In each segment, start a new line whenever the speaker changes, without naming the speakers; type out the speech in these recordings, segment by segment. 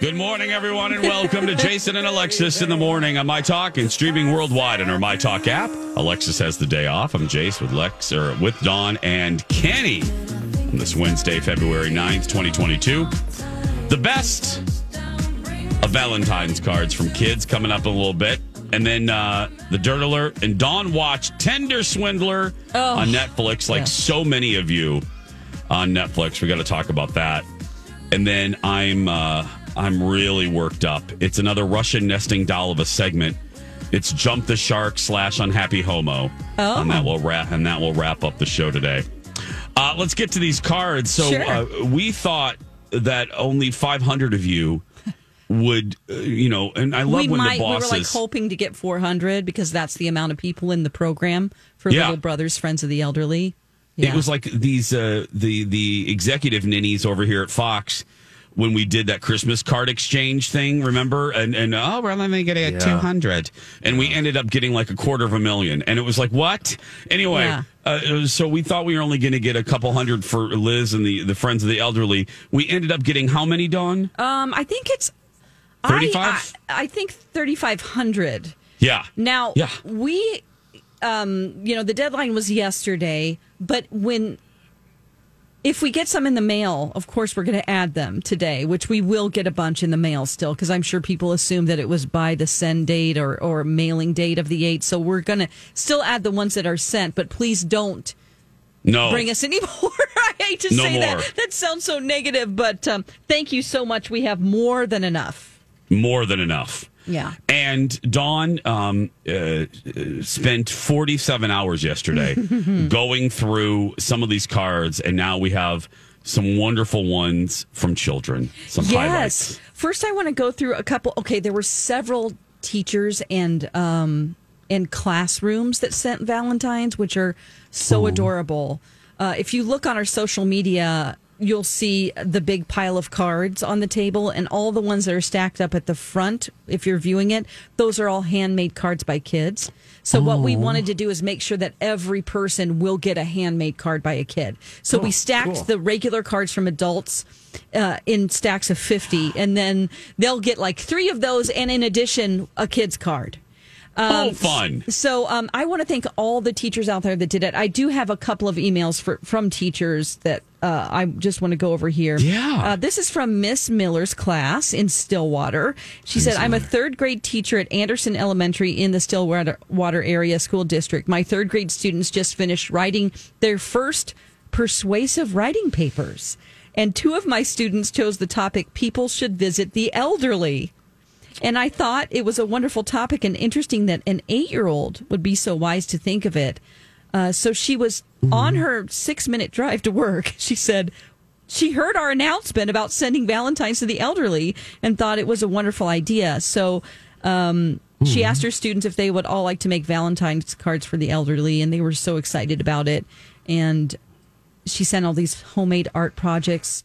Good morning, everyone, and welcome to Jason and Alexis in the morning on My Talk and streaming worldwide on our My Talk app. Alexis has the day off. I'm Jace with Lex or with Dawn and Kenny on this Wednesday, February 9th, 2022. The best of Valentine's cards from kids coming up in a little bit. And then uh, the Dirt Alert and Dawn watched Tinder Swindler on Netflix, like so many of you on Netflix. We got to talk about that. And then I'm uh, I'm really worked up. It's another Russian nesting doll of a segment. It's Jump the Shark slash Unhappy Homo. Oh. And that will wrap and that will wrap up the show today. Uh, let's get to these cards. So
Sure.
uh, we thought that only 500 of you would, uh, you know, and I love
we
when
might
the
we were like hoping to get 400 because that's the amount of people in the program for
Yeah.
little brothers friends of the elderly
It was like these uh, the the executive ninnies over here at Fox when we did that Christmas card exchange thing. Remember? And and oh, we're only getting at
Yeah.
two hundred, and we ended up getting like a quarter of a million, and it was like what? Anyway.
Yeah.
Uh, so we thought we were only going to get a couple hundred for Liz and the, the friends of the elderly. We ended up getting how many, Dawn?
um i think it's
35?
I, I, I think 3500
Yeah.
now
Yeah.
we um you know the deadline was yesterday but when if we get some in the mail, of course, we're going to add them today, which we will get a bunch in the mail still, because I'm sure people assume that it was by the send date or, or mailing date of the 8th. So we're going to still add the ones that are sent, but please don't
No.
bring us any more. I hate to
No
say
more.
that. That sounds so negative, but um, thank you so much. We have more than enough.
More than enough.
Yeah.
And Dawn um, uh, spent 47 hours yesterday going through some of these cards, and now we have some wonderful ones from children. Some highlights.
Yes. First, I want to go through a couple. Okay, there were several teachers and um, and classrooms that sent Valentines, which are so adorable. Uh, if you look on our social media, you'll see the big pile of cards on the table, and all the ones that are stacked up at the front. If you're viewing it, those are all handmade cards by kids. So what we wanted to do is make sure that every person will get a handmade card by a kid. So we stacked the regular cards from adults uh, in stacks of 50 and then they'll get like three of those and in addition a kid's card
oh, fun.
so um, i want to thank all the teachers out there that did it. I do have a couple of emails for, from teachers that uh, i just want to go over here.
Yeah.
uh, this is from miss miller's class in stillwater. She said i'm a third grade teacher at anderson elementary in the stillwater area school district. My third grade students just finished writing their first persuasive writing papers. And two of my students chose the topic people should visit the elderly and I thought it was a wonderful topic and interesting that an eight year old would be so wise to think of it. Uh, so she was on her six minute drive to work. She said she heard our announcement about sending Valentines to the elderly and thought it was a wonderful idea. So um, she asked her students if they would all like to make Valentine's cards for the elderly, and they were so excited about it. And she sent all these homemade art projects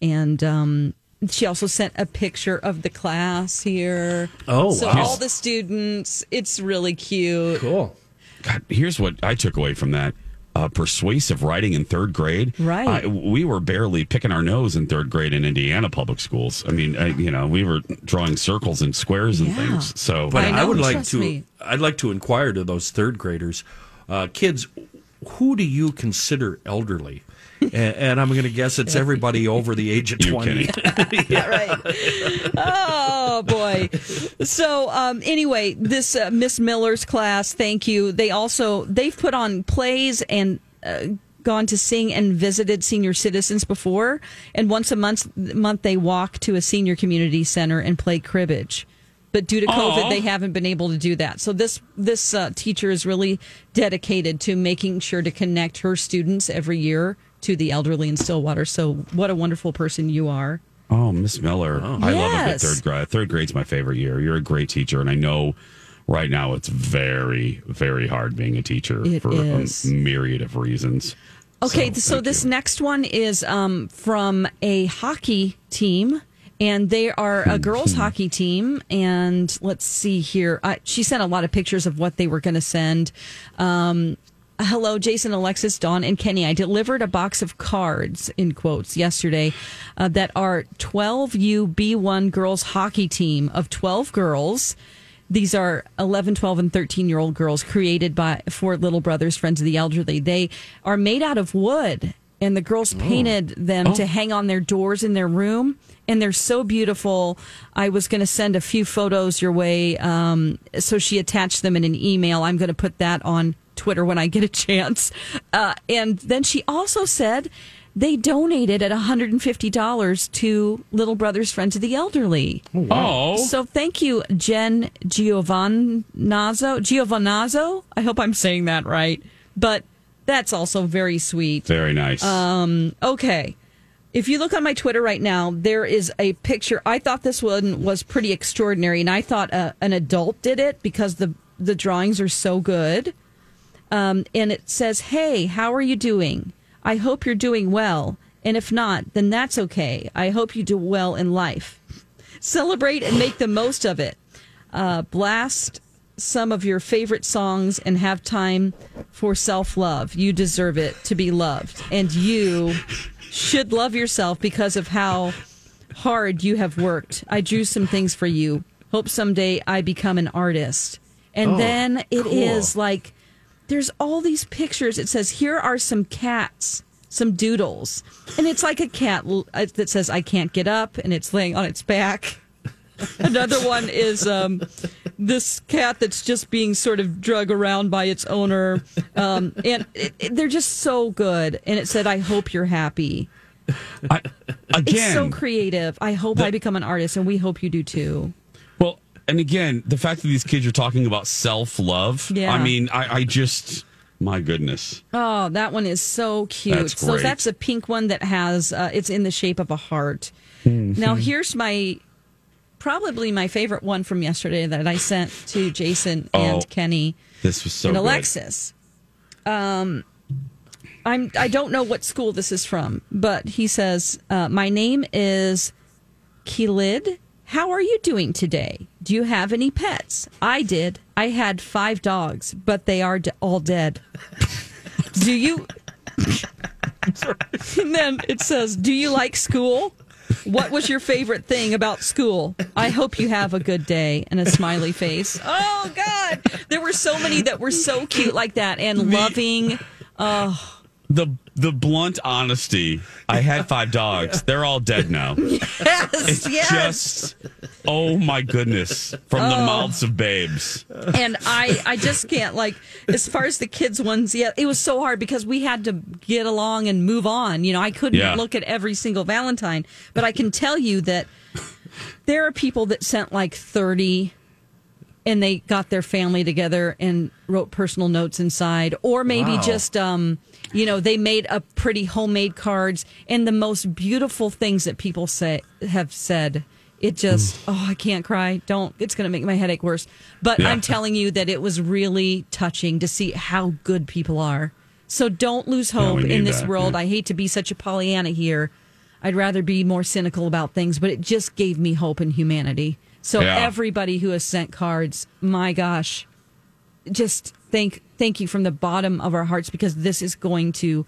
and um, she also sent a picture of the class here.
Oh,
so
wow.
all the students. It's really cute.
Cool.
God, here's what I took away from that. Uh, persuasive writing in third grade.
Right.
I, we were barely picking our nose in third grade in Indiana public schools. I mean, I, you know, we were drawing circles and squares and
Yeah.
things. So,
But
I
I, would like to.
me.
I'd like to inquire to those third graders, uh, kids. Who do you consider elderly? And, and I'm going to guess it's everybody over the age of
You
twenty.
Yeah, right. oh boy. So um, anyway, this uh, Miss Miller's class. Thank you. They also they've put on plays and uh, gone to sing and visited senior citizens before, and once a month month they walk to a senior community center and play cribbage. But due to COVID,
Aw.
they haven't been able to do that. So this this uh, teacher is really dedicated to making sure to connect her students every year to the elderly in Stillwater. So what a wonderful person you are.
Oh, Miss Miller. I love a good third grade. Third grade's my favorite year. You're a great teacher, and I know right now it's very, very hard being a teacher
It
for
is.
a myriad of reasons.
Okay, so,
thank
this
you.
next one is um, from a hockey team, and they are a girls' hockey team. And let's see here. Uh, she sent a lot of pictures of what they were going to send. Um, Hello, Jason, Alexis, Dawn, and Kenny. I delivered a box of cards, in quotes, yesterday uh, that are 12U B1 girls hockey team of 12 girls. These are 11, 12, and 13 year old girls created by for Little Brothers Friends of the Elderly. They are made out of wood, and the girls painted them to hang on their doors in their room. And they're so beautiful. I was going to send a few photos your way. Um, so she attached them in an email. I'm going to put that on Twitter when I get a chance. Uh, and then she also said they donated at $150 to Little Brothers Friends of the Elderly.
Oh,
So thank you, Jen Giovanazzo. Giovanazzo. I hope I'm saying that right. But that's also very sweet.
very nice.
Um, Okay. If you look on my Twitter right now, there is a picture. I thought this one was pretty extraordinary, and I thought uh, an adult did it because the the drawings are so good. Um, and it says, "Hey, how are you doing? I hope you're doing well. And if not, then that's okay. I hope you do well in life. Celebrate and make the most of it. Uh, blast some of your favorite songs and have time for self love. You deserve it to be loved, and you should love yourself because of how hard you have worked. I drew some things for you. Hope someday I become an artist. And then it is like there's all these pictures. It says here are some cats, some doodles, and it's like a cat uh, that says I can't get up, and it's laying on its back. Another one is um, this cat that's just being sort of drug around by its owner, um, and it, it- they're just so good. And it said, "I hope you're happy."
I, again,
It's so creative. I hope I become an artist, and we hope you do too.
And again, the fact that these kids are talking about self love.
Yeah.
I mean, I, I just, my goodness.
Oh, that one is so cute.
That's
So that's a pink one that has uh, it's in the shape of a heart.
Mm-hmm.
Now here's my probably my favorite one from yesterday that I sent to Jason and
Oh,
Kenny
This was so
and
good.
Alexis. Um, I'm I don't know what school this is from, but he says uh, my name is Kilid. How are you doing today? Do you have any pets? I did. I had five dogs, but they are d- all dead. Do you? and then it says, "Do you like school? What was your favorite thing about school? I hope you have a good day." And a smiley face. Oh God, there were so many that were so cute like that and loving. Oh.
The the blunt honesty. I had five dogs. They're all dead now.
Yes,
It's
yes.
just, oh my goodness, from the oh. mouths of babes.
and I, I just can't like as far as the kids ones. Yeah, it was so hard because we had to get along and move on. You know, I couldn't
Yeah.
look at every single Valentine, but I can tell you that there are people that sent like thirty, and they got their family together and wrote personal notes inside, or maybe
Wow.
just um, you know, they made up pretty homemade cards and the most beautiful things that people say have said. It just, oh, I can't cry. Don't. It's going to make my headache worse. But
Yeah.
I'm telling you that it was really touching to see how good people are. So don't lose hope
we
in this
that,
world.
yeah.
I hate to be such a Pollyanna here. I'd rather be more cynical about things, but it just gave me hope in humanity. So
Yeah.
everybody who has sent cards, my gosh, just thank thank you from the bottom of our hearts because this is going to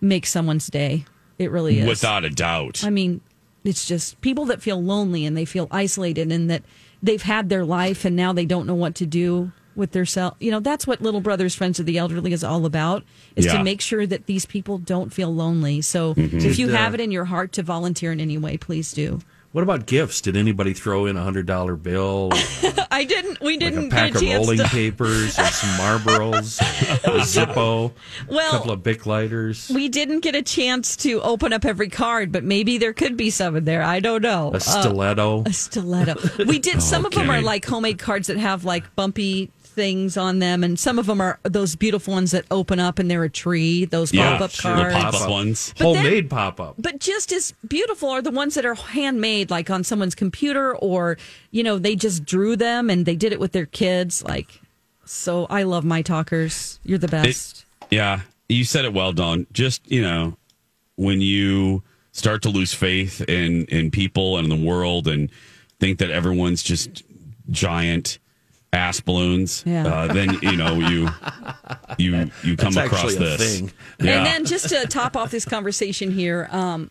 make someone's day. It really is.
Without a doubt.
I mean, it's just people that feel lonely and they feel isolated and that they've had their life and now they don't know what to do with their self. You know, that's what Little Brothers Friends of the Elderly is all about is
Yeah.
to make sure that these people don't feel lonely. So
Mm-hmm.
if you have it in your heart to volunteer in any way, please do.
What about gifts? Did anybody throw in a hundred dollar bill, like uh,
I didn't. We didn't
pack
get a
pack
of
rolling
to.
papers, or some Marlboros, a Zippo,
Well,
a couple of Bic lighters,
We didn't get a chance to open up every card, but maybe there could be some in there. I don't know.
a stiletto?
Uh, a stiletto. We did. Some of them are like homemade cards that have like bumpy things on them, and some of them are those beautiful ones that open up and they're a tree. Those
Yeah,
pop up
sure.
the
cards.
pop-up ones.
But
Homemade pop up.
But just as beautiful are the ones that are handmade, like on someone's computer, or you know they just drew them and they did it with their kids. Like, so I love my talkers. You're the best.
Yeah, you said it well, Dawn. Just you know, when you start to lose faith in in people and in the world, and think that everyone's just giant ass balloons,
Yeah.
uh, then you know you you you come
That's
across
actually
this.
thing.
Yeah.
And then just to top off this conversation here, um,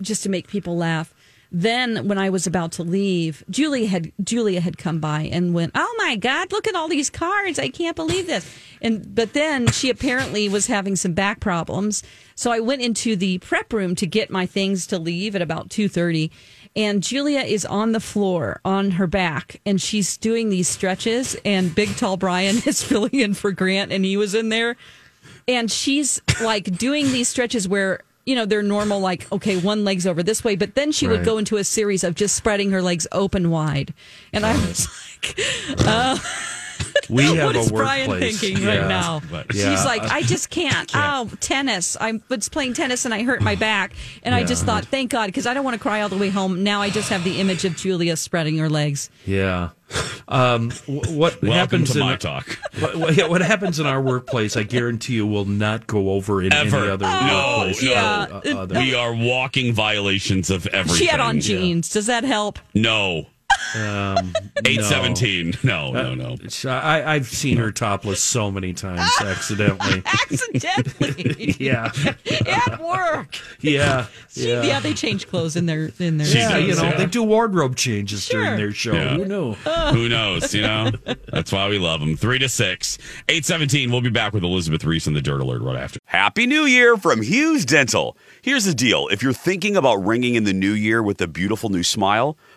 just to make people laugh. Then when I was about to leave, Julia had Julia had come by and went, "Oh my God, look at all these cards! I can't believe this." And but then she apparently was having some back problems, so I went into the prep room to get my things to leave at about two thirty. And Julia is on the floor on her back, and she's doing these stretches. And Big Tall Brian is filling in for Grant, and he was in there. And she's like doing these stretches where you know they're normal like okay one leg's over this way but then she would go into a series of just spreading her legs open wide. And i was like uh,
We have
what
a
is brian
workplace.
thinking
Yeah.
right now
But-
Yeah.
she's like i just can't oh tennis i was playing tennis and i hurt my back and i just thought thank god because i don't want to cry all the way home now i just have the image of julia spreading her legs
Yeah. Um, what
Welcome
happens
to
in
my talk.
What, what, happens in our workplace, I guarantee you, will not go over in
Ever.
any other
No,
workplace.
no.
yeah.
or, uh, other-
We are walking violations of everything.
she had on jeans does that help
No.
Um,
Eight seventeen. No, no, no.
no. I, I've seen her topless so many times accidentally.
accidentally
Yeah,
at work
yeah,
She-
yeah.
yeah. they change clothes in their in their.
She
Yeah,
does,
you know,
yeah.
they do wardrobe changes
Sure.
during their show.
Yeah.
Who knew?
Who knows? You know, that's why we love them. Three to six, eight seventeen. We'll be back with Elizabeth Ries and the Dirt Alert right after.
Happy New Year from Hughes Dental. Here's the deal if you're thinking about ringing in the new year with a beautiful new smile,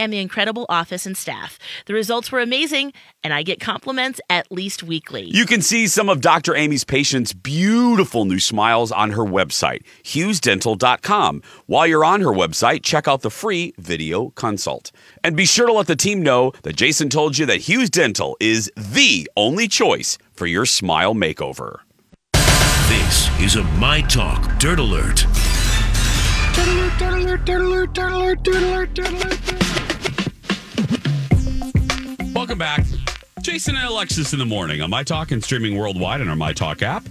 and the incredible office and staff. The results were amazing, and I get compliments at least weekly.
You can see some of Dr. Amy's patients' beautiful new smiles on her website, hughesdental.com. While you're on her website, check out the free video consult. And be sure to let the team know that Jason told you that Hughes Dental is the only choice for your smile makeover.
This is a My Talk Dirt Alert.
Welcome back, Jason and Alexis in the morning on My Talk and streaming worldwide on our My Talk app.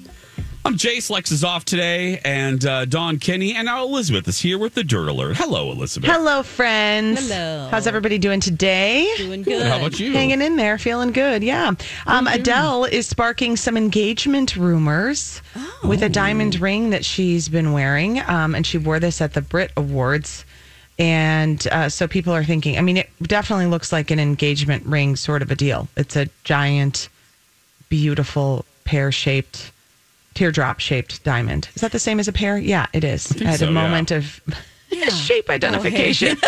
I'm Jace. Lex is off today, and uh, Dawn Kenny and now Elizabeth is here with the Dirt Alert. Hello, Elizabeth.
Hello, friends.
Hello.
How's everybody doing today?
Doing good.
How about you?
Hanging in there, feeling good. Yeah. Um, Adele is sparking some engagement rumors with a diamond ring that she's been wearing. Um, and she wore this at the Brit Awards. And uh, so people are thinking, I mean, it definitely looks like an engagement ring sort of a deal. It's a giant, beautiful, pear shaped, teardrop shaped diamond. Is that the same as a pear? Yeah, it is. At
so,
a
yeah.
moment of shape identification.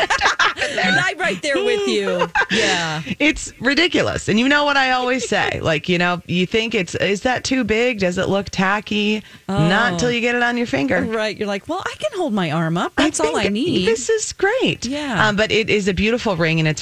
I'm right there with you. Yeah.
It's ridiculous. And you know what I always say? Like, you know, you think it's, is that too big? Does it look tacky? Not until you get it on your finger.
Right. You're like, well, I can hold my arm up. That's all I need.
This is great.
Yeah.
Um, but it is a beautiful ring and it's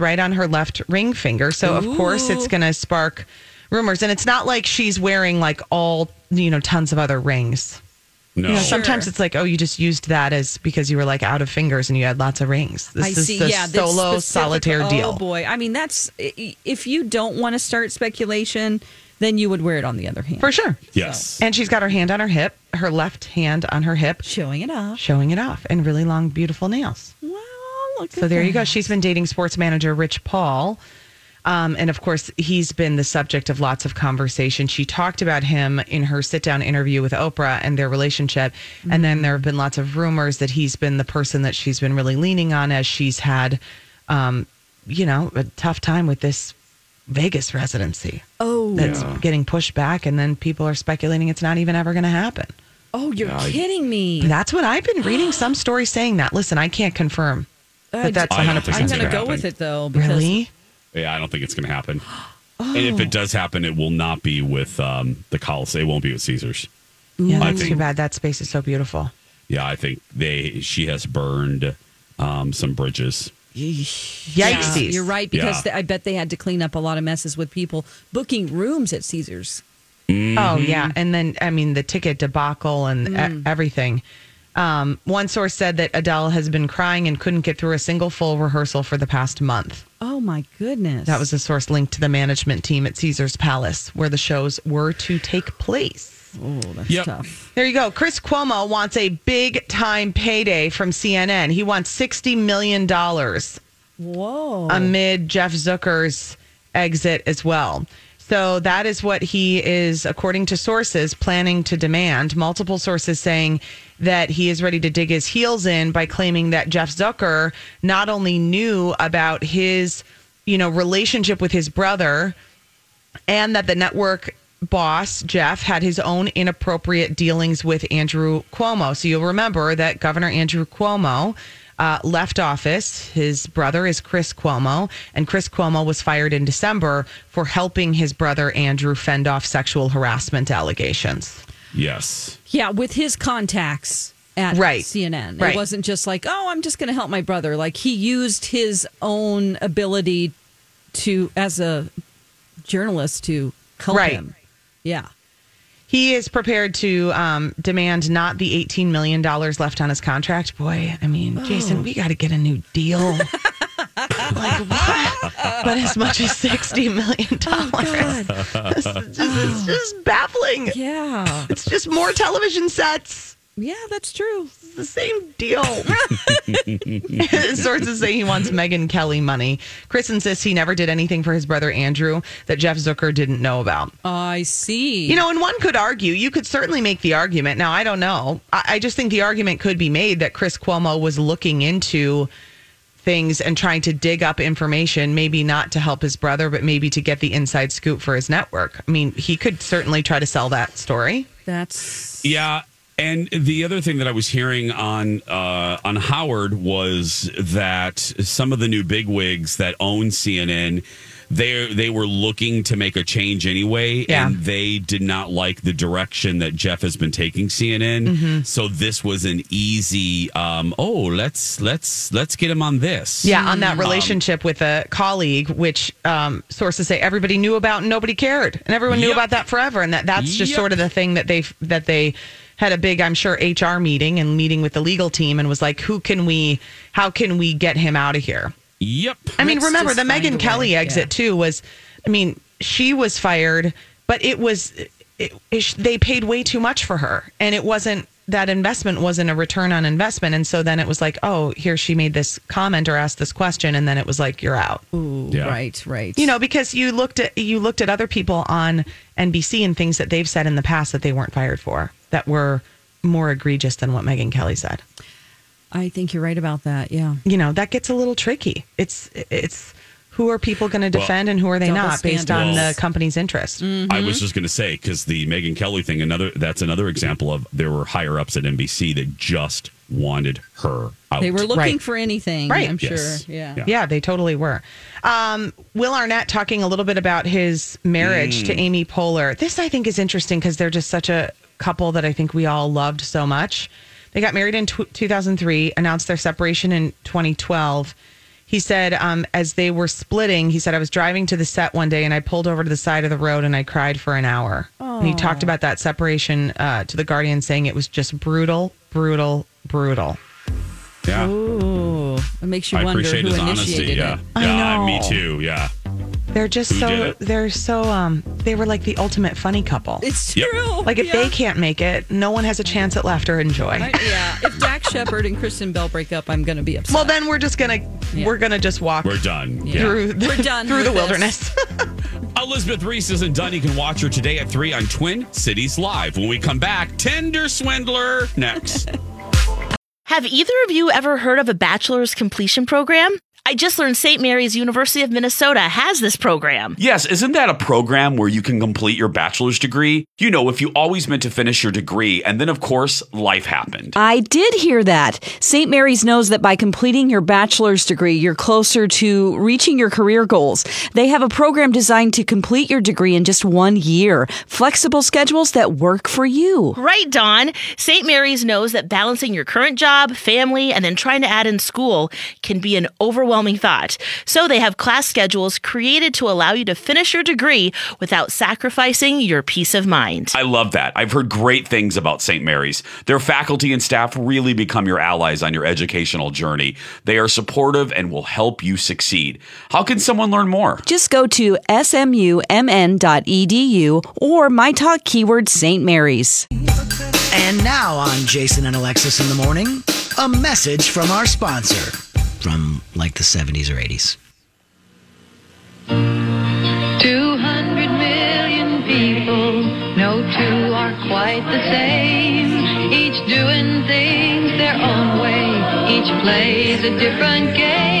Right on her left ring finger. So of course it's going to spark rumors, and it's not like she's wearing like all you know tons of other rings.
No.
You know, sometimes it's like, oh, you just used that as because you were like out of fingers and you had lots of rings. This
I
is
see.
the
yeah, this
solo
specific-
solitaire
oh,
deal.
boy, I mean that's if you don't want to start speculation, then you would wear it on the other hand
For sure.
Yes.
And she's got her hand on her hip, her left hand on her hip,
showing it off.
showing it off, and really long, beautiful nails.
Wow, look
So
at
there you go. She's been dating sports manager Rich Paul. Um, and of course, he's been the subject of lots of conversation. She talked about him in her sit down interview with Oprah and their relationship. And then there have been lots of rumors that he's been the person that she's been really leaning on as she's had, um, you know, a tough time with this Vegas residency
Oh,
that's getting pushed back. And then people are speculating it's not even ever going to happen.
oh, you're kidding me.
That's what I've been reading. Some stories saying that. Listen, I can't confirm that that's
I
100%
I'm going to
gonna
go with it though. Because
Really?
Yeah, I don't think it's going to happen. And if it does happen, it will not be with um, the Colosseum. It won't be with Caesars.
Yeah,
I
that's too bad. That space is so beautiful.
Yeah, I think they she has burned um, some bridges.
Yikesies.
You're right because
Yeah.
they- I bet they had to clean up a lot of messes with people booking rooms at Caesars.
Oh yeah, and then I mean the ticket debacle and e- everything. Um, one source said that Adele has been crying and couldn't get through a single full rehearsal for the past month.
Oh my goodness.
That was a source linked to the management team at Caesar's Palace, where the shows were to take place.
oh, that's
Yep.
tough.
There you go. Chris Cuomo wants a big time payday from CNN. He wants sixty million dollars
Whoa.
amid Jeff Zucker's exit as well. So that is what he is, according to sources, planning to demand. Multiple sources saying that he is ready to dig his heels in by claiming that Jeff Zucker not only knew about his, you know, relationship with his brother and that the network boss Jeff had his own inappropriate dealings with Andrew Cuomo. So you'll remember that Governor Andrew Cuomo uh, left office. His brother is Chris Cuomo, and Chris Cuomo was fired in December for helping his brother Andrew fend off sexual harassment allegations.
Yes.
Yeah, with his contacts at
Right.
CNN.
Right.
It wasn't just like, oh, I'm just going to help my brother. Like he used his own ability to, as a journalist, to help
Right.
him. Yeah.
He is prepared to um, demand not the $18 million left on his contract. Boy, I mean, Jason, we got to get a new deal. like, what? But as much as $60 million. This is just, it's just baffling.
Yeah.
It's just more television sets.
Yeah, that's true.
It's the same deal. Sources say he wants Megyn Kelly money. Chris insists he never did anything for his brother Andrew that Jeff Zucker didn't know about.
I see.
You know, and one could argue, you could certainly make the argument. Now, I don't know. I, I just think the argument could be made that Chris Cuomo was looking into things and trying to dig up information, maybe not to help his brother, but maybe to get the inside scoop for his network. I mean, he could certainly try to sell that story.
that's.
Yeah, and the other thing that I was hearing on uh, on Howard was that some of the new bigwigs that own CNN, they they were looking to make a change anyway,
Yeah.
and they did not like the direction that Jeff has been taking CNN.
Mm-hmm.
So this was an easy, um, oh let's let's let's get him on this.
Yeah, on that relationship with a colleague, which um, sources say everybody knew about and nobody cared, and everyone knew
Yep.
about that forever, and that that's just
Yep.
sort of the thing that they that they had a big, I'm sure, HR meeting and meeting with the legal team, and was like, who can we, how can we get him out of here?
Yep.
I mean,
Let's
remember the
find Megyn
Kelly exit
yeah.
too was, I mean, she was fired, but it was it, it, they paid way too much for her, and it wasn't that investment wasn't a return on investment, and so then it was like, oh, here she made this comment or asked this question, and then it was like, you're out.
Ooh,
Yeah.
right, right.
You know, because you looked at you looked at other people on NBC and things that they've said in the past that they weren't fired for that were more egregious than what Megyn Kelly said.
I think you're right about that. Yeah.
You know, that gets a little tricky. It's it's who are people going to
Well,
defend and who are they
Double
not based on
standards.
the company's interest.
I
Mm-hmm.
was just going to say because the Megyn Kelly thing, another that's another example of there were higher ups at NBC that just wanted her out.
They were looking
Right.
for anything.
Right.
I'm
Yes.
sure. Yeah.
Yeah.
Yeah, they totally were. Um, Will Arnett talking a little bit about his marriage
Mm.
to Amy Poehler. This I think is interesting because they're just such a couple that I think we all loved so much. They got married in tw 2003, announced their separation in 2012. He said, um, as they were splitting, he said, I was driving to the set one day and I pulled over to the side of the road and I cried for an hour. And he talked about that separation uh, to The Guardian, saying it was just brutal, brutal, brutal.
yeah.
Ooh, it makes you
I
wonder
appreciate
who
his
initiated
honesty. Yeah,
it.
I
yeah, me too. Yeah,
They're just
Who did
so,
it?
they're so, um, they were like the ultimate funny couple.
It's
Yep.
true.
Like if
yeah.
they can't make it, no one has a chance at laughter and joy.
I- yeah, if Dax Shepard and Kristen Bell break up, I'm going to be upset.
well, then we're just gonna
Yeah.
we're gonna just walk
we're done.
Yeah.
Yeah.
through the,
We're done
through the
this.
wilderness.
Elizabeth Ries isn't done. You can watch her today at 3 on Twin Cities Live. When we come back, Tinder Swindler next.
Have either of you ever heard of a bachelor's completion program? I just learned St. Mary's University of Minnesota has this program.
Yes, isn't that a program where you can complete your bachelor's degree? You know, if you always meant to finish your degree, and then of course, life happened.
I did hear that. St. Mary's knows that by completing your bachelor's degree, you're closer to reaching your career goals. They have a program designed to complete your degree in just one year. Flexible schedules that work for you.
Right, Dawn. St. Mary's knows that balancing your current job, family, and then trying to add in school can be an overwhelming thought. So they have class schedules created to allow you to finish your degree without sacrificing your peace of mind.
I love that. I've heard great things about St. Mary's. Their faculty and staff really become your allies on your educational journey. They are supportive and will help you succeed. How can someone learn more?
Just go to smumn.edu or my talk keyword St. Mary's.
And now on Jason and Alexis in the morning, a message from our sponsor from like the 70s or 80s.
200 million people, no two are quite the same. Each doing things their own way, each plays a different game.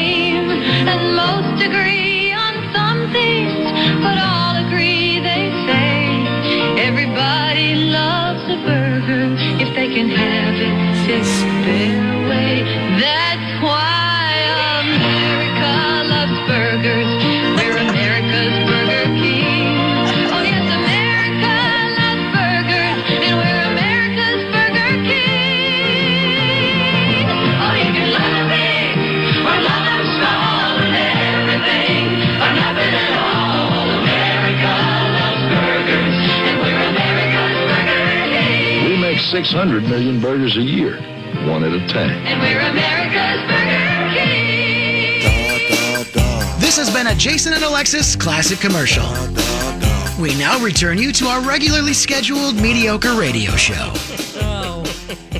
600 million burgers a year, one at a time.
And we're America's Burger King.
This has been a Jason and Alexis classic commercial. We now return you to our regularly scheduled mediocre radio show.
Oh,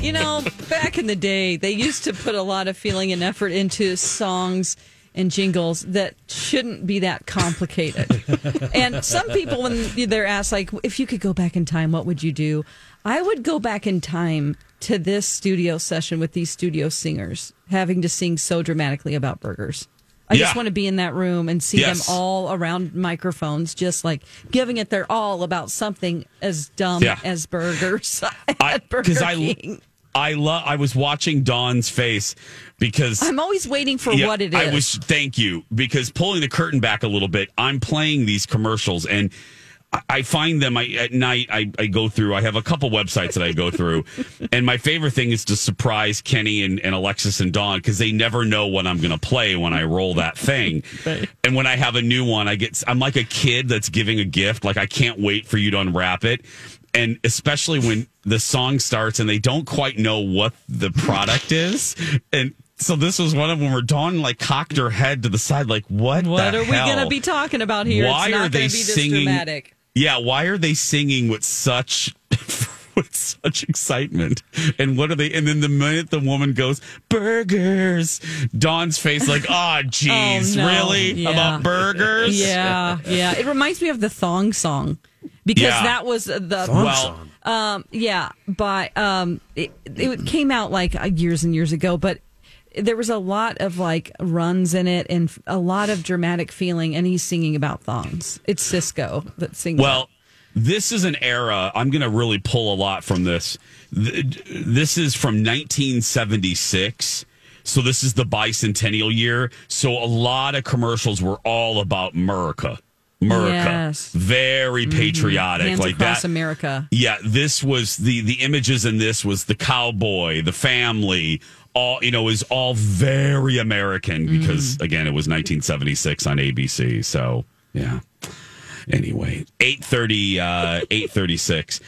you know, back in the day, they used to put a lot of feeling and effort into songs and jingles that shouldn't be that complicated. and some people, when they're asked, like, if you could go back in time, what would you do? I would go back in time to this studio session with these studio singers having to sing so dramatically about burgers. I just want to be in that room and see
Yes.
them all around microphones, just like giving it their all about something as dumb
Yeah.
as burgers
Because I. I love. I was watching Dawn's face because
I'm always waiting for
Yeah,
what it is.
I was thank you because pulling the curtain back a little bit. I'm playing these commercials and I- find them I, at night. I, I go through. I have a couple websites that I go through, and my favorite thing is to surprise Kenny and, and Alexis and Dawn because they never know what I'm going to play when I roll that thing. And when I have a new one, I get. I'm like a kid that's giving a gift. Like I can't wait for you to unwrap it. And especially when the song starts and they don't quite know what the product is, and So this was one of them where Dawn like cocked her head to the side, like, "What?
What are we going to be talking about here?
Why
it's not
are they
gonna be this
singing?
dramatic.
Yeah, why are they singing with such with such excitement? And what are they? And then the minute the woman goes burgers, Dawn's face like, ah, oh, geez,
Oh, no.
really
Yeah.
about burgers?
Yeah, yeah. It reminds me of the thong song because
Yeah.
that was the
Well- song.
Um, yeah, but um, it, it came out like uh, years and years ago, but there was a lot of like runs in it and a lot of dramatic feeling, and he's singing about thongs. It's Sisqó that sings.
Well, this is an era. I'm going to really pull a lot from this. This is from 1976. So this is the bicentennial year. So a lot of commercials were all about America. America.
Yes.
Very patriotic
Hands
like
across
that.
America.
Yeah, this was the the images in this was the cowboy, the family, all you know is all very American because again it was 1976 on ABC. So yeah. Anyway, 830 uh 836.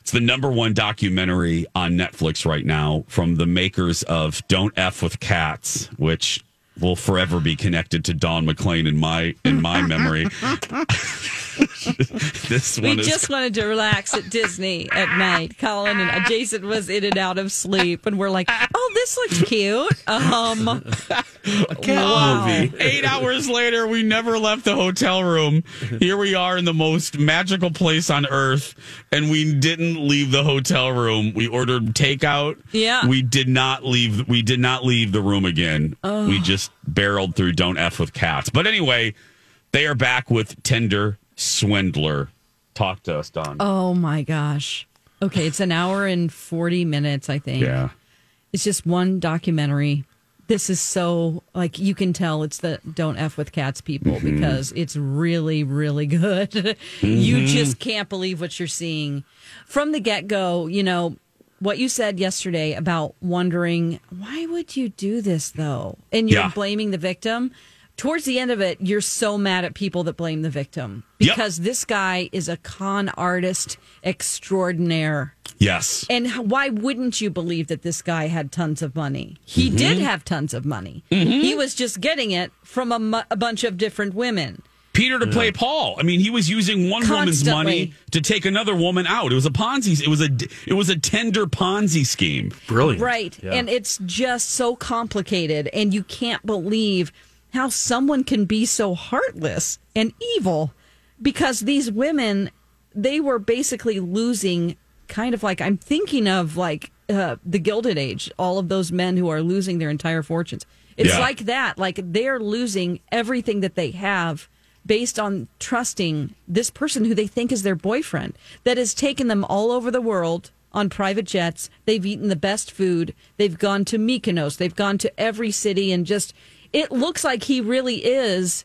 It's the number one documentary on Netflix right now from the makers of Don't F with Cats, which will forever be connected to Don McLean in my in my memory. this
we
one is
just wanted to relax at Disney at night. Colin and Jason was in and out of sleep, and we're like, "Oh, this looks cute." Um, wow.
Eight hours later, we never left the hotel room. Here we are in the most magical place on earth, and we didn't leave the hotel room. We ordered takeout.
Yeah.
we did not leave. We did not leave the room again.
Oh.
We just barreled through. Dawn't f with cats. But anyway, they are back with Tinder Swindler. Talk to us, Don.
Oh my gosh. Okay, it's an hour and 40 minutes, I think.
Yeah. It's
just one documentary. This is so, like, you can tell it's the Don't F with Cats people
Mm-hmm.
because it's really, really good. you
Mhm.
just can't believe what you're seeing. From the get go, you know, what you said yesterday about wondering, why would you do this though? And you're
Yeah.
blaming the victim. Towards the end of it, you're so mad at people that blame the victim
Yep.
because this guy is a con artist extraordinaire.
Yes.
And why wouldn't you believe that this guy had tons of money? He
Mhm.
did have tons of money.
Mhm.
He was just getting it from a, mu- a bunch of different women.
Peter to play Paul. I mean, he was using one woman's money to take another woman out. It was a Ponzi. It was a it was a tender Ponzi scheme.
Brilliant.
Right. And it's just so complicated. And you can't believe how someone can be so heartless and evil because these women, they were basically losing kind of like, I'm thinking of like uh, the Gilded Age, all of those men who are losing their entire fortunes. It's
Yeah.
like that. Like they're losing everything that they have based on trusting this person who they think is their boyfriend that has taken them all over the world on private jets. They've eaten the best food. They've gone to Mykonos. They've gone to every city and just it looks like he really is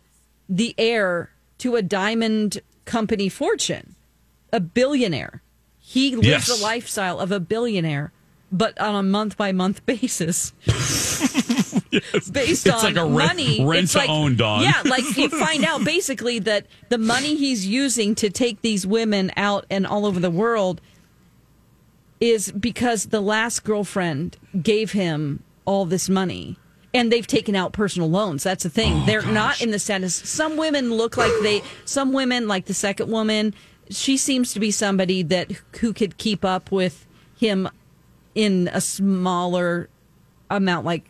the heir to a diamond company fortune, a billionaire. He lives
Yes.
the lifestyle of a billionaire, but on a month by month basis. Based
It's
on
like a rent-
money,
rent to
like,
own, Dawn.
Yeah, like you find out basically that the money he's using to take these women out and all over the world is because the last girlfriend gave him all this money. And they've taken out personal loans. That's the thing.
Oh,
they're not in the status. Some women look like they some women like the second woman she seems to be somebody that who could keep up with him in a smaller amount like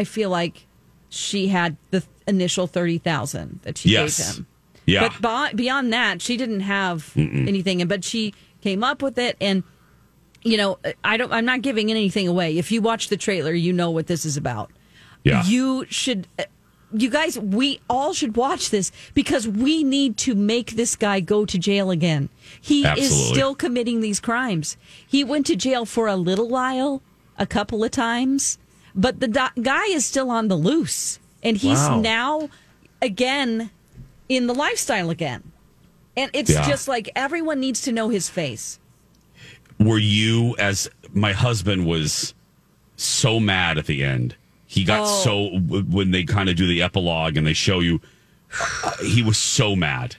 i feel like she had the initial 30,000 that she
Yes.
gave him
Yeah.
but beyond that she didn't have
Mm-mm.
anything but she came up with it and you know, I don't. I'm not giving anything away. If you watch the trailer, you know what this is about.
Yeah.
You should. Uh, you guys, we all should watch this because we need to make this guy go to jail again. He is still committing these crimes. He went to jail for a little while, a couple of times, but the do- guy is still on the loose, and he's
Wow.
now again in the lifestyle again. And it's
Yeah.
just like everyone needs to know his face.
Were you as my husband was so mad at the end? He got
Oh.
so when they kind of do the epilogue and they show you, uh, he was so mad,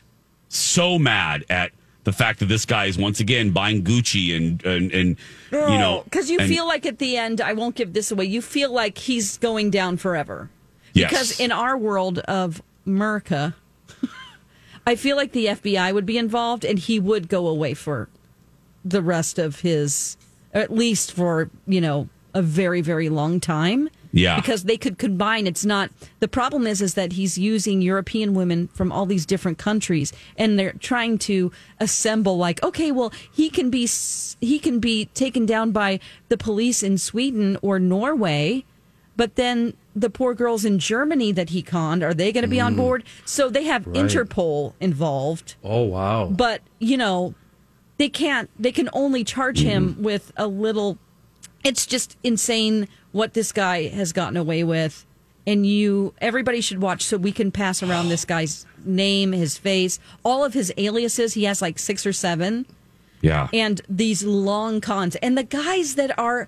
so mad at the fact that this guy is once again buying Gucci and and, and you know
because you
and-
feel like at the end, I won't give this away. You feel like he's going down forever.
Yes.
Because in our world of America, I feel like the FBI would be involved, and he would go away for the rest of his, or at least for you know a very very long time.
Yeah.
Because they could combine. It's not the problem is is that he's using European women from all these different countries, and they're trying to assemble like, okay, well, he can be he can be taken down by the police in Sweden or Norway, but then the poor girls in Germany that he conned are they going to be on
Mm.
board? So they have
Right.
Interpol involved
Oh wow.
but you know they can't they can only charge him with a little it's just insane what this guy has gotten away with. And you everybody should watch so we can pass around this guy's name his face all of his aliases. He has like six or seven.
Yeah.
And these long cons. And the guys that are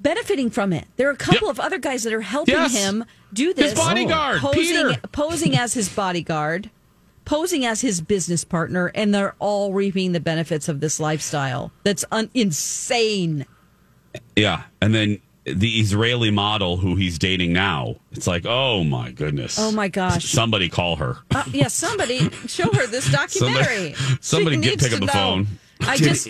benefiting from it. There are a couple of other guys that are helping
Yes.
him do this.
His bodyguard,
posing,
Peter.
posing as his bodyguard posing as his business partner and they're all reaping the benefits of this lifestyle. That's un- insane
yeah and then the Israeli model who he's dating now it's like oh my goodness
Oh, my gosh.
somebody call her
uh, yeah somebody show her this documentary
Somebody- somebody get- pick up the
know.
phone.
i just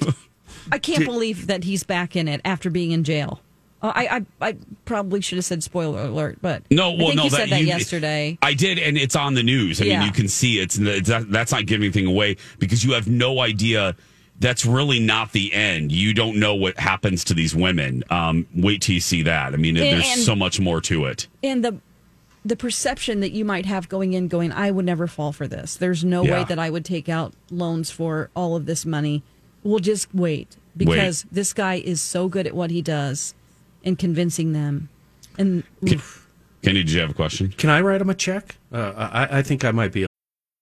i can't believe that he's back in it after being in jail uh, I, I I probably should have said spoiler alert, but
No,
I
well,
think
no,
you said that
you-
yesterday.
I did, and it's on the news. I
Yeah.
mean, you can see it. It's, that, that's not giving anything away because you have no idea. That's really not the end. You don't know what happens to these women. Um, wait till you see that. I mean,
And-
there's
and-
so much more to it.
and the the perception that you might have going in going i would never fall for this there's no way that i would take out loans for all of this money we'll just wait because this guy is so good at what he does and convincing them and
Kenny, did you have a question?
Can I write him a check? Uh, I, I think I might be.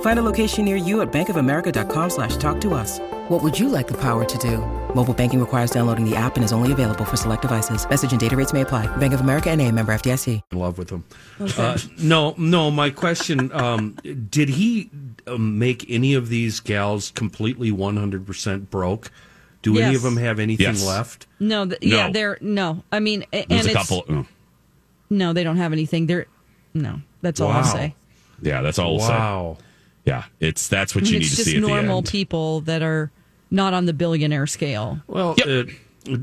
Find a location near you at bankofamerica.com slash talk to us. What would you like the power to do? Mobile banking requires downloading the app and is only available for select devices. Message and data rates may apply. Bank of America and a member FDIC.
in love with him.
Okay.
Uh, no, no. My question: um, Did he um, make any of these gals completely one hundred percent broke? Do any of them have anything
Yes.
left?
no, th-
No.
yeah they're no i mean a-
There's a
it's,
couple. oh,
no they don't have anything they're no that's all i'll
Wow.
say
Yeah, that's all. We'll say.
Wow.
Yeah, it's that's what you
it's
need to
just
see at the
normal
end.
people that are not on the billionaire scale
Well, uh,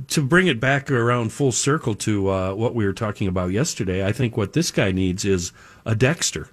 to bring it back around full circle to uh, what we were talking about yesterday, I think what this guy needs is a Dexter.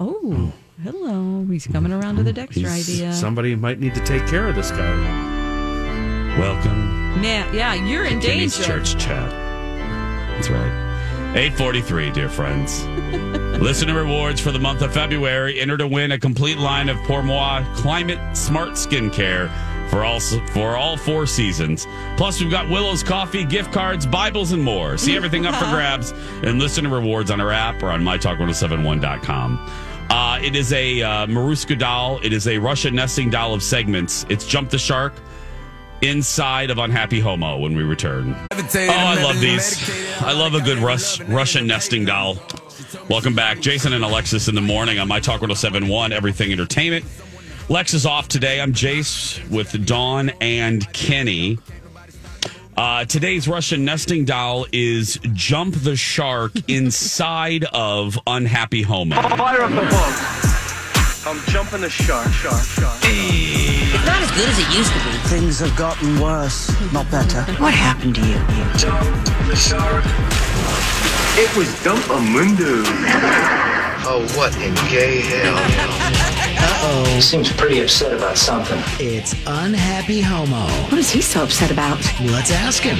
oh hello he's coming around to the dexter
He's-
idea
Somebody might need to take care of this guy.
Welcome
man yeah you're in
Kenny's
danger
church chat. That's right. 843, dear friends. Listener rewards for the month of February. Enter to win a complete line of Pour Moi Climate Smart Skincare for all for all four seasons. Plus, we've got Willow's Coffee, gift cards, Bibles, and more. See everything up for grabs and listener rewards on our app or on mytalk1071.com. Uh, it is a uh, Matryoshka doll. It is a Russian nesting doll of segments. It's Jump the Shark inside of Unhappy Homo when we return. Oh, I love these. I love a good Rus- Russian nesting doll. Welcome back. Jason and Alexis in the morning on My Talk 1071, Everything Entertainment. Lex is off today. I'm Jace with Dawn and Kenny. Uh, today's Russian nesting doll is Jump the Shark inside of Unhappy Homo.
Fire up the boat. I'm jumping the shark, shark, shark.
It's not as good as it used to be.
Things have gotten worse, not better.
What happened to you?
Jump the shark. It was Dumpamundo.
Oh, what in gay hell?
Uh-oh.
Seems pretty upset about something.
It's Unhappy Homo.
What is he so upset about?
Let's ask him.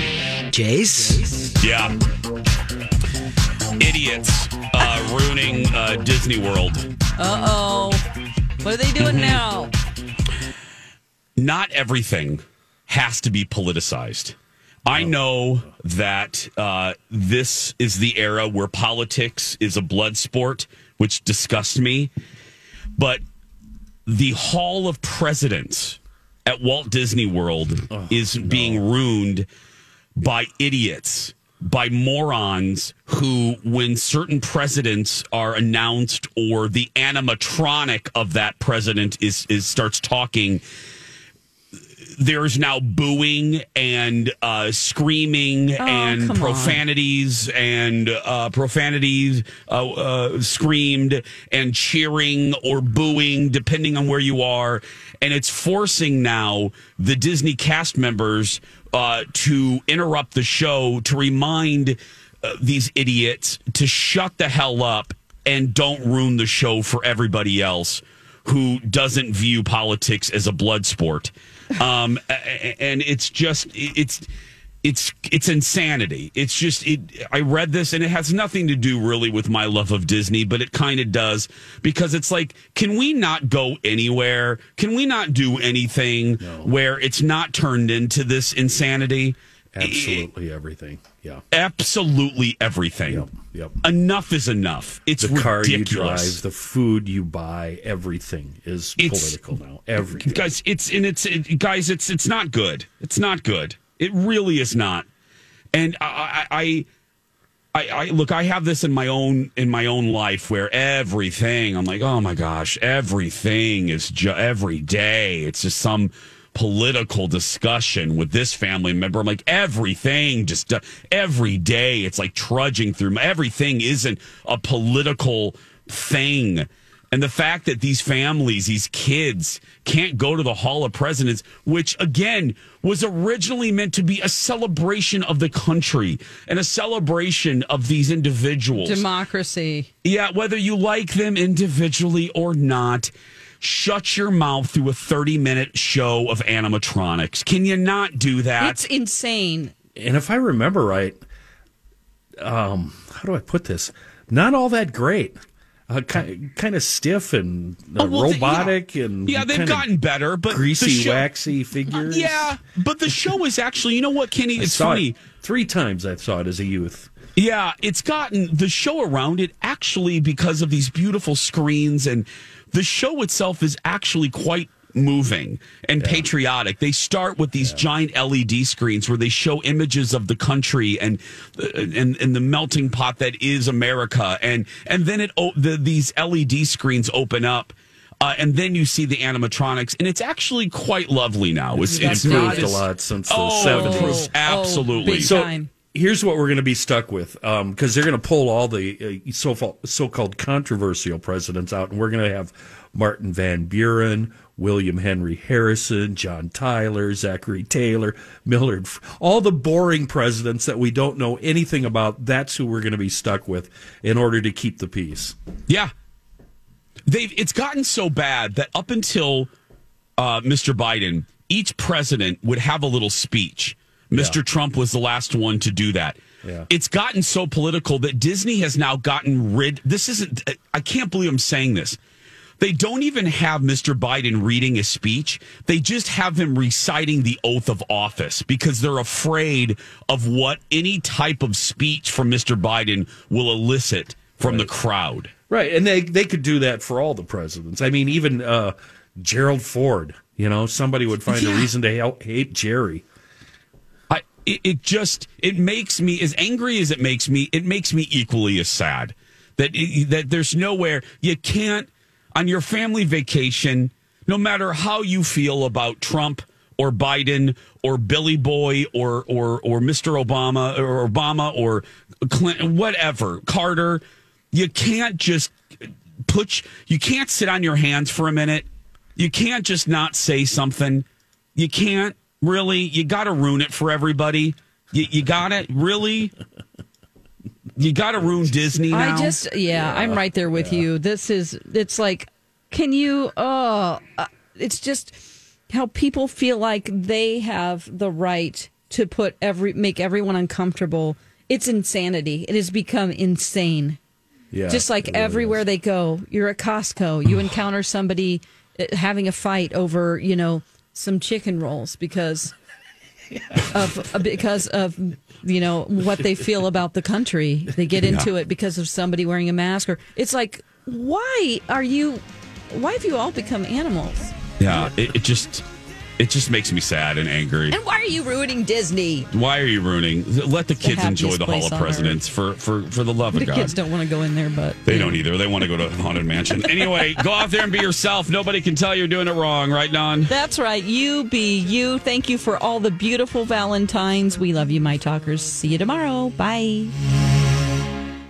Jace?
Yeah. Idiots uh, ruining uh, Disney World.
Uh oh. What are they doing
Mm-hmm.
now?
Not everything has to be politicized. I know that uh, this is the era where politics is a blood sport, which disgusts me. But the Hall of Presidents at Walt Disney World is being ruined by idiots, by morons who, when certain presidents are announced or the animatronic of that president is, is starts talking, there's now booing and uh, screaming and
come on.
profanities and uh, profanities uh, uh, screamed and cheering or booing, depending on where you are. And it's forcing now the Disney cast members uh, to interrupt the show to remind uh, these idiots to shut the hell up and don't ruin the show for everybody else who doesn't view politics as a blood sport. Um, and it's just it's it's it's insanity. It's just it. I read this and it has nothing to do really with my love of Disney, but it kind of does because it's like, can we not go anywhere? Can we not do anything where it's not turned into this insanity?
Absolutely everything. Yeah.
Absolutely everything.
Yep. yep.
Enough is enough. It's
the car you drive, the food you buy, everything is
It's-
political now. Everything.
guys it's and it's it, guys it's it's not good it's not good it really is not and i i I, I look. I have this in my own in my own life where everything. I'm like, oh my gosh, everything is ju- every day. It's just some political discussion with this family member. I'm like, everything just uh, every day. It's like trudging through. Everything isn't a political thing. And the fact that these families, these kids, can't go to the Hall of Presidents, which again was originally meant to be a celebration of the country and a celebration of these individuals.
Democracy.
Yeah, whether you like them individually or not, shut your mouth through a 30 minute show of animatronics. Can you not do that?
It's insane.
And if I remember right, um, how do I put this? Not all that great. Uh, kind, kind of stiff and uh,
Oh, well, they-
robotic and
yeah, they've gotten better, but
greasy,
show-
waxy figures.
Yeah, but the show is actually, you know what, Kenny?
I
It's
saw
funny.
it three times. I saw it as a youth.
Yeah, it's gotten the show around it actually because of these beautiful screens and the show itself is actually quite moving and patriotic. They start with these giant LED screens where they show images of the country and and and the melting pot that is America and and then it o- the, these LED screens open up uh, and then you see the animatronics, and it's actually quite lovely now. It's,
It's
it's not
improved a lot since the
oh,
70s.
improved, absolutely.
so here's what we're going to be stuck with because they're going to pull all the uh, so so-called controversial presidents out, and we're going to have Martin Van Buren, William Henry Harrison, John Tyler, Zachary Taylor, Millard, all the boring presidents that we don't know anything about. That's who we're going to be stuck with in order to keep the peace.
Yeah. They've it's gotten so bad that up until uh, Mr. Biden, each president would have a little speech. Mr. Trump was the last one to do that.
Yeah.
It's gotten so political that Disney has now gotten rid. This isn't. I can't believe I'm saying this. They don't even have Mr. Biden reading a speech. They just have him reciting the oath of office because they're afraid of what any type of speech from Mr. Biden will elicit from the crowd.
Right, and they they could do that for all the presidents. I mean, even uh, Gerald Ford. You know, somebody would find a reason to hate Jerry.
It, it just it makes me as angry as it makes me. It makes me equally as sad that that there's nowhere you can't on your family vacation. No matter how you feel about Trump or Biden or Billy Boy or or or Mr. Obama or Obama or Clinton, whatever Carter, you can't just put you can't sit on your hands for a minute. You can't just not say something. You can't really. You got to ruin it for everybody. You, you got it really. You got to ruin Disney now.
I just, yeah, I'm right there with you. This is, it's like, can you, oh, uh, it's just how people feel like they have the right to put every, make everyone uncomfortable. It's insanity. It has become insane.
Yeah,
just like
really
everywhere they go, you're at Costco, you encounter somebody uh, having a fight over, you know, some chicken rolls because of because of you know what they feel about the country. They get into it because of somebody wearing a mask or it's like why are you why have you all become animals?
Yeah, it, it just it just makes me sad and angry.
And why are you ruining Disney?
Why are you ruining? Let the kids enjoy the Hall of Presidents for for for the love
The
of God.
The kids don't want to go in there, but
They don't either. They want to go to Haunted Mansion. Anyway, go out there and be yourself. Nobody can tell you're doing it wrong, right, Dawn?
That's right. You be you. Thank you for all the beautiful Valentines. We love you, my talkers. See you tomorrow. Bye.